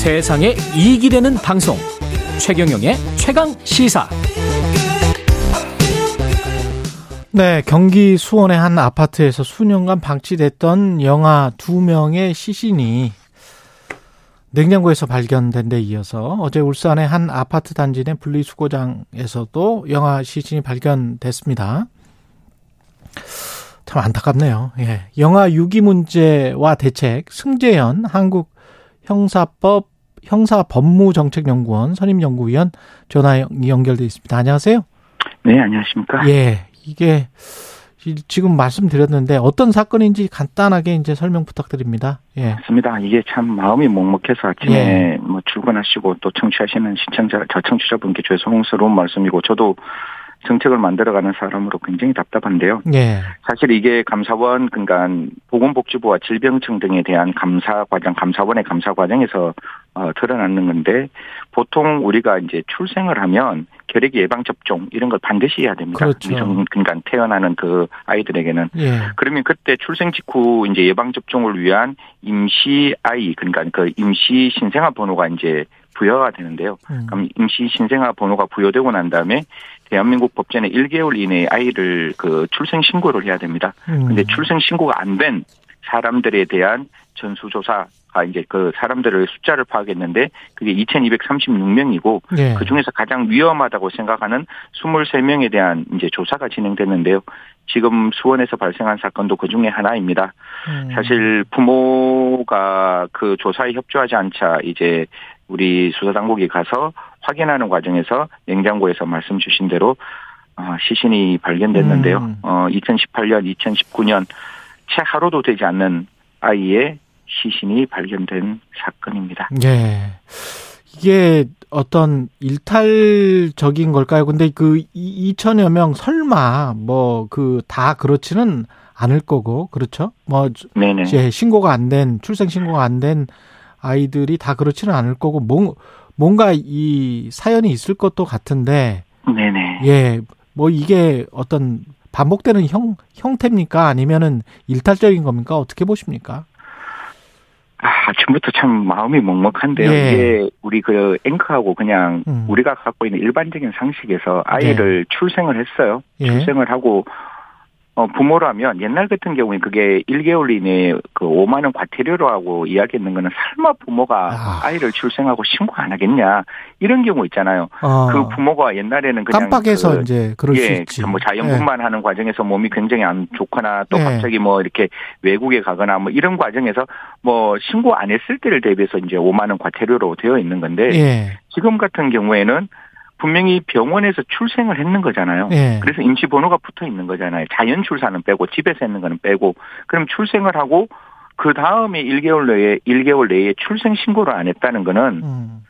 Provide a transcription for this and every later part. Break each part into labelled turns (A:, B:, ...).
A: 세상에 이익이 되는 방송 최경영의 최강 시사
B: 네, 경기 수원의 한 아파트에서 수년간 방치됐던 영아 두 명의 시신이 냉장고에서 발견된 데 이어서 어제 울산의 한 아파트 단지 내 분리수거장에서도 영아 시신이 발견됐습니다. 참 안타깝네요. 예. 영아 유기 문제와 대책 승재현 한국 형사법 형사법무정책연구원 선임연구위원 전화 연결돼 있습니다. 안녕하세요.
C: 네, 안녕하십니까?
B: 예. 이게 지금 말씀드렸는데 어떤 사건인지 간단하게 이제 설명 부탁드립니다.
C: 예. 맞습니다. 이게 참 마음이 먹먹해서 아침에 예. 뭐 출근하시고 또 청취하시는 시청자, 저 청취자분께 죄송스러운 말씀이고 저도 정책을 만들어가는 사람으로 굉장히 답답한데요. 예. 사실 이게 감사원 그러니까 보건복지부와 질병청 등에 대한 감사 과정, 감사원의 감사 과정에서 어, 드러나는 건데 보통 우리가 이제 출생을 하면 결핵 예방 접종 이런 걸 반드시 해야 됩니다. 그렇죠. 미성 그러니까 태어나는 그 아이들에게는 예. 그러면 그때 출생 직후 이제 예방 접종을 위한 임시 아이 그러니까 그 임시 신생아 번호가 이제 부여가 되는데요. 음. 그럼 임시 신생아 번호가 부여되고 난 다음에 대한민국 법전에 1개월 이내에 아이를 그 출생 신고를 해야 됩니다. 음. 근데 출생 신고가 안 된 사람들에 대한 전수조사가 이제 그 사람들의 숫자를 파악했는데 그게 2,236명이고 네. 그 중에서 가장 위험하다고 생각하는 23명에 대한 이제 조사가 진행됐는데요. 지금 수원에서 발생한 사건도 그 중에 하나입니다. 음. 사실 부모가 그 조사에 협조하지 않자 이제 우리 수사 당국이 가서 확인하는 과정에서 냉장고에서 말씀 주신 대로 어, 시신이 발견됐는데요. 음. 어, 2018년, 2019년 채 하루도 되지 않는 아이의 시신이 발견된 사건입니다.
B: 네. 이게 어떤 일탈적인 걸까요? 근데 그 2천여 명 설마 뭐 그 다 그렇지는 않을 거고 그렇죠? 뭐 네네. 이제 신고가 안 된 출생 신고가 안 된 아이들이 다 그렇지는 않을 거고 뭔 뭔가 이 사연이 있을 것도 같은데 네네. 예. 뭐 이게 어떤 반복되는 형 형태입니까? 아니면은 일탈적인 겁니까? 어떻게 보십니까?
C: 아, 아침부터 참 마음이 먹먹한데요. 예. 이게 우리 그 앵커하고 그냥 음. 우리가 갖고 있는 일반적인 상식에서 아이를 예. 출생을 했어요. 예. 출생을 하고 어, 부모라면 옛날 같은 경우에 그게 1개월 이내에 그 5만 원 과태료로 하고 이야기했는 거는 설마 부모가 아. 이를 출생하고 신고 안 하겠냐 이런 경우 있잖아요. 아. 그 부모가 옛날에는 그냥
B: 깜빡해서 그, 이제 그럴 예, 수 있지.
C: 뭐 자연분만 네. 하는 과정에서 몸이 굉장히 안 좋거나 또 네. 갑자기 뭐 이렇게 외국에 가거나 뭐 이런 과정에서 뭐 신고 안 했을 때를 대비해서 이제 5만 원 과태료로 되어 있는 건데 네. 지금 같은 경우에는 분명히 병원에서 출생을 했는 거잖아요. 네. 그래서 임시 번호가 붙어 있는 거잖아요. 자연 출산은 빼고 집에서 했는 거는 빼고 그럼 출생을 하고 그 다음에 1개월 내에 1개월 내에 출생 신고를 안 했다는 거는 음.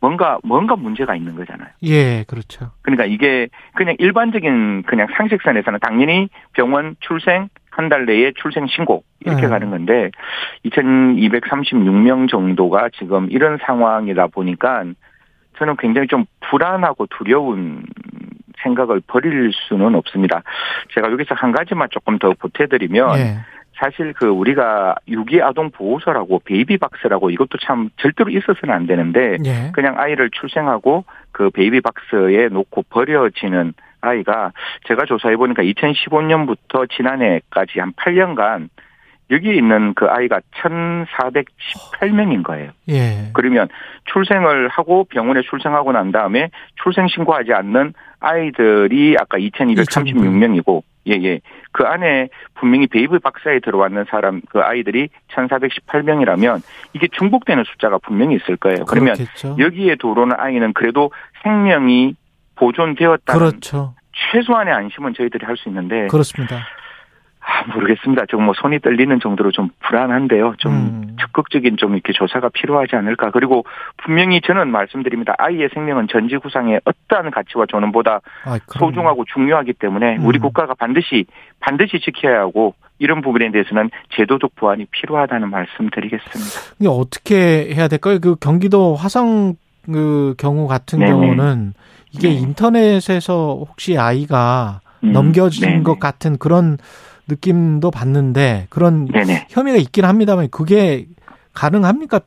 C: 뭔가 뭔가 문제가 있는 거잖아요.
B: 예, 그렇죠.
C: 그러니까 이게 그냥 일반적인 그냥 상식선에서는 당연히 병원 출생 한 달 내에 출생 신고 이렇게 음. 가는 건데 2,236명 정도가 지금 이런 상황이다 보니까 저는 굉장히 좀 불안하고 두려운 생각을 버릴 수는 없습니다. 제가 여기서 한 가지만 조금 더 보태드리면 네. 사실 그 우리가 유기 아동 보호소라고 베이비 박스라고 이것도 참 절대로 있어서는 안 되는데 네. 그냥 아이를 출생하고 그 베이비 박스에 놓고 버려지는 아이가 제가 조사해 보니까 2015년부터 지난해까지 한 8년간 여기 있는 그 아이가 1,418명인 거예요. 예. 그러면 출생을 하고 병원에 출생하고 난 다음에 출생 신고하지 않는 아이들이 아까 2,236명이고 예, 예. 그 안에 분명히 베이비 박스에 들어왔는 사람, 그 아이들이 1,418명이라면 이게 중복되는 숫자가 분명히 있을 거예요. 그러면 그렇겠죠. 여기에 들어오는 아이는 그래도 생명이 보존되었다는 그렇죠. 최소한의 안심은 저희들이 할 수 있는데
B: 그렇습니다.
C: 아, 모르겠습니다. 지금 뭐 손이 떨리는 정도로 좀 불안한데요. 좀 음. 적극적인 좀 이렇게 조사가 필요하지 않을까. 그리고 분명히 저는 말씀드립니다. 아이의 생명은 전지구상의 어떠한 가치와 존엄보다 아, 소중하고 중요하기 때문에 음. 우리 국가가 반드시 반드시 지켜야 하고 이런 부분에 대해서는 제도적 보완이 필요하다는 말씀드리겠습니다.
B: 이게 어떻게 해야 될까요? 그 경기도 화성 그 경우 같은 네네. 경우는 이게 네. 인터넷에서 혹시 아이가 음. 넘겨진 네네. 것 같은 그런 느낌도 받는데 그런 네네. 혐의가 있긴 합니다만 그게 가능합니까?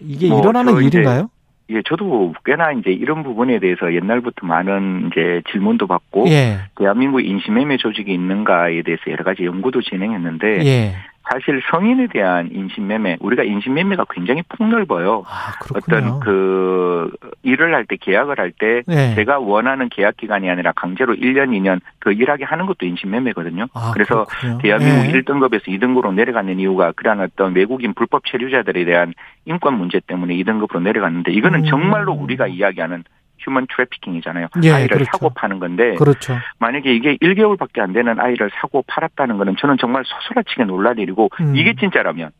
B: 이게 뭐 일어나는 일인가요?
C: 예, 저도 꽤나 이제 이런 부분에 대해서 옛날부터 많은 이제 질문도 받고 예. 대한민국 인신매매 조직이 있는가에 대해서 여러 가지 연구도 진행했는데
B: 예.
C: 사실 성인에 대한 인신매매 우리가 인신매매가 굉장히 폭넓어요.
B: 아,
C: 어떤 그 일을 할 때 계약을 할때 네. 제가 원하는 계약 기간이 아니라 강제로 1년 2년 더 일하게 하는 것도 인신매매거든요. 아, 그래서 그렇군요. 대한민국 네. 1등급에서 2등급으로 내려가는 이유가 그러한 어떤 외국인 불법 체류자들에 대한 인권 문제 때문에 2등급으로 내려갔는데 이거는 음. 정말로 우리가 이야기하는 human trafficking이잖아요. 예, 아이를 그렇죠. 사고 파는 건데
B: 그렇죠.
C: 만약에 이게 1개월밖에 안 되는 아이를 사고 팔았다는 거는 저는 정말 소스라치게 놀랄 일이고 음. 이게 진짜라면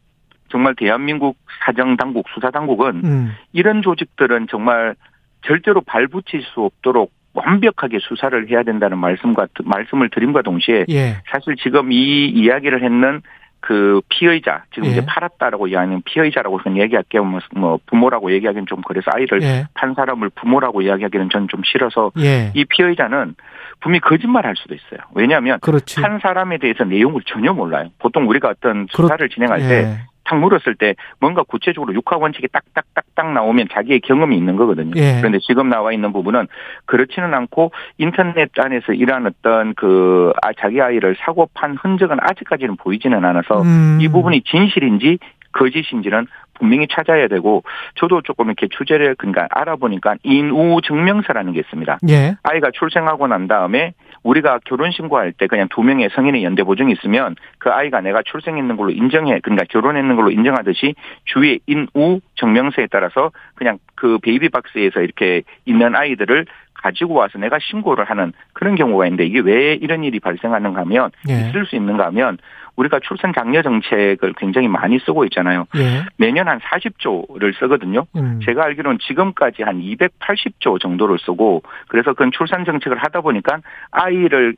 C: 정말 대한민국 사정 당국 수사 당국은 음. 이런 조직들은 정말 절대로 발붙일 수 없도록 완벽하게 수사를 해야 된다는 말씀과 말씀을 드림과 동시에
B: 예.
C: 사실 지금 이 이야기를 했는 그 피의자 지금 예. 이제 팔았다라고 이야기하는 피의자라고 저는 얘기할게요. 뭐, 뭐 부모라고 얘기하기는 좀 그래서 아이를 예. 판 사람을 부모라고 이야기하기는 저는 좀 싫어서
B: 예.
C: 이 피의자는 분명히 거짓말할 수도 있어요. 왜냐하면
B: 그렇지.
C: 판 사람에 대해서 내용을 전혀 몰라요. 보통 우리가 어떤 수사를 그렇... 진행할 때 예. 탁 물었을 때 뭔가 구체적으로 육하 원칙이 딱딱딱딱 나오면 자기의 경험이 있는 거거든요.
B: 예.
C: 그런데 지금 나와 있는 부분은 그렇지는 않고 인터넷 안에서 일한 어떤 그 아, 자기 아이를 사고 판 흔적은 아직까지는 보이지는 않아서 음. 이 부분이 진실인지 거짓인지는 분명히 찾아야 되고 저도 조금 이렇게 주제를 그러니까 알아보니까 인우 증명서라는 게 있습니다.
B: 예.
C: 아이가 출생하고 난 다음에 우리가 결혼 신고할 때 그냥 두 명의 성인의 연대 보증이 있으면 그 아이가 내가 출생했는 걸로 인정해 그러니까 결혼했는 걸로 인정하듯이 주위의 인우 증명서에 따라서 그냥 그 베이비 박스에서 이렇게 있는 아이들을 가지고 와서 내가 신고를 하는 그런 경우가 있는데 이게 왜 이런 일이 발생하는가 하면 예. 있을 수 있는가 하면 우리가 출산 장려 정책을 굉장히 많이 쓰고 있잖아요.
B: 예.
C: 매년 한 40조를 쓰거든요.
B: 음.
C: 제가 알기로는 지금까지 한 280조 정도를 쓰고 그래서 그건 출산 정책을 하다 보니까 아이를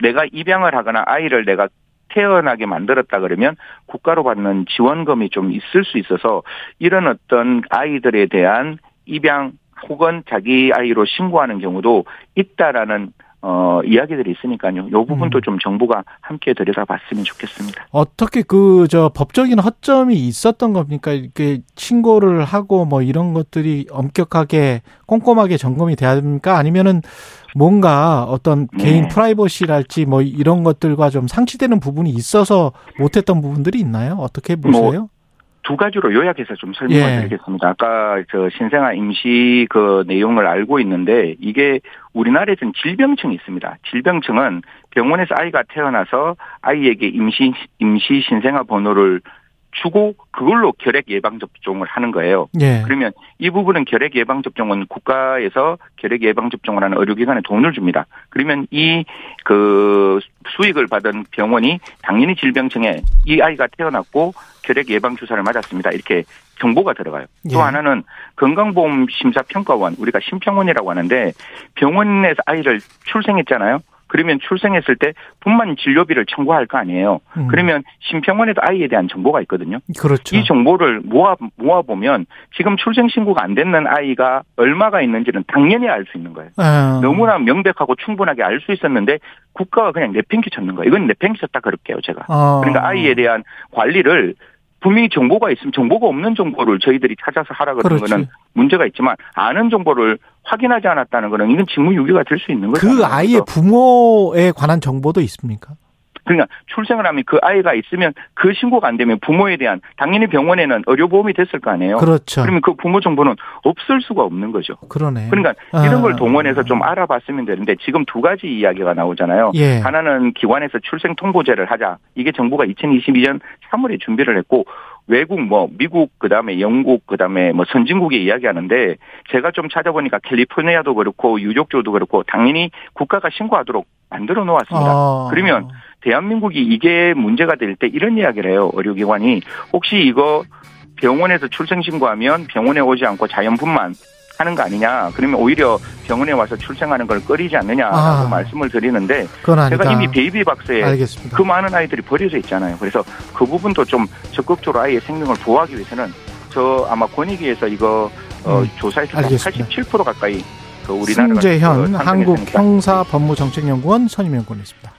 C: 내가 입양을 하거나 아이를 내가 태어나게 만들었다 그러면 국가로 받는 지원금이 좀 있을 수 있어서 이런 어떤 아이들에 대한 입양 혹은 자기 아이로 신고하는 경우도 있다라는 어, 이야기들이 있으니까요. 요 부분도 음. 좀 정부가 함께 들여다봤으면 좋겠습니까.
B: 어떻게 그, 저, 법적인 허점이 있었던 겁니까? 이렇게 신고를 하고 뭐 이런 것들이 엄격하게 꼼꼼하게 점검이 돼야 됩니까? 아니면은 뭔가 어떤 네. 개인 프라이버시랄지 뭐 이런 것들과 좀 상치되는 부분이 있어서 못했던 부분들이 있나요? 어떻게 뭐 보세요? 뭐
C: 두 가지로 요약해서 좀 설명을 예. 드리겠습니다. 아까 저 신생아 임시 그 내용을 알고 있는데 이게 우리나라에서는 질병층이 있습니다. 질병층은 병원에서 아이가 태어나서 아이에게 임시 임시 신생아 번호를 주고 그걸로 결핵 예방 접종을 하는 거예요.
B: 예.
C: 그러면 이 부분은 결핵 예방 접종은 국가에서 결핵 예방 접종을 하는 의료기관에 돈을 줍니다. 그러면 이 그 수익을 받은 병원이 당연히 질병층에 이 아이가 태어났고 결핵 예방 주사를 맞았습니다. 이렇게 정보가 들어가요. 예. 또 하나는 건강보험 심사평가원 우리가 심평원이라고 하는데 병원에서 아이를 출생했잖아요. 그러면 출생했을 때 분만 진료비를 청구할 거 아니에요. 음. 그러면 심평원에도 아이에 대한 정보가 있거든요.
B: 그렇죠.
C: 이 정보를 모아 모아 보면 지금 출생 신고가 안 됐는 아이가 얼마가 있는지는 당연히 알 수 있는 거예요.
B: 아.
C: 너무나 명백하고 충분하게 알 수 있었는데 국가가 그냥 내팽개 쳤는 거예요. 이건 내팽개 쳤다 그럴게요, 제가.
B: 아.
C: 그러니까 아이에 대한 관리를 분명히 정보가 있으면 정보가 없는 정보를 저희들이 찾아서 하라 그러는 그렇지. 거는 문제가 있지만 아는 정보를 확인하지 않았다는 거는 이건 직무유기가 될 수 있는 거죠.
B: 그 아이의 부모에 관한 정보도 있습니까?
C: 그러니까 출생을 하면 그 아이가 있으면 그 신고가 안 되면 부모에 대한 당연히 병원에는 의료보험이 됐을 거 아니에요.
B: 그렇죠.
C: 그러면 그 부모 정보는 없을 수가 없는 거죠.
B: 그러네.
C: 그러니까 아. 이런 걸 동원해서 좀 알아봤으면 되는데 지금 두 가지 이야기가 나오잖아요.
B: 예.
C: 하나는 기관에서 출생 통보제를 하자. 이게 정부가 2022년 3월에 준비를 했고 외국 뭐 미국 그다음에 영국 그다음에 뭐 선진국이 이야기하는데 제가 좀 찾아보니까 캘리포니아도 그렇고 유족주도 그렇고 당연히 국가가 신고하도록 만들어 놓았습니다.
B: 아.
C: 그러면 대한민국이 이게 문제가 될 때 이런 이야기를 해요. 의료기관이 혹시 이거 병원에서 출생 신고하면 병원에 오지 않고 자연분만 하는 거 아니냐. 그러면 오히려 병원에 와서 출생하는 걸 꺼리지 않느냐라고 아,
B: 말씀을
C: 드리는데
B: 제가
C: 이미 베이비 박스에
B: 알겠습니다.
C: 그 많은 아이들이 버려져 있잖아요. 그래서 그 부분도 좀 적극적으로 아이의 생명을 보호하기 위해서는 저 아마 권익위에서 이거 어, 음, 조사에서 87% 가까이 그 우리나라가
B: 승재현 한국 형사법무정책연구원 선임연구원이었습니다.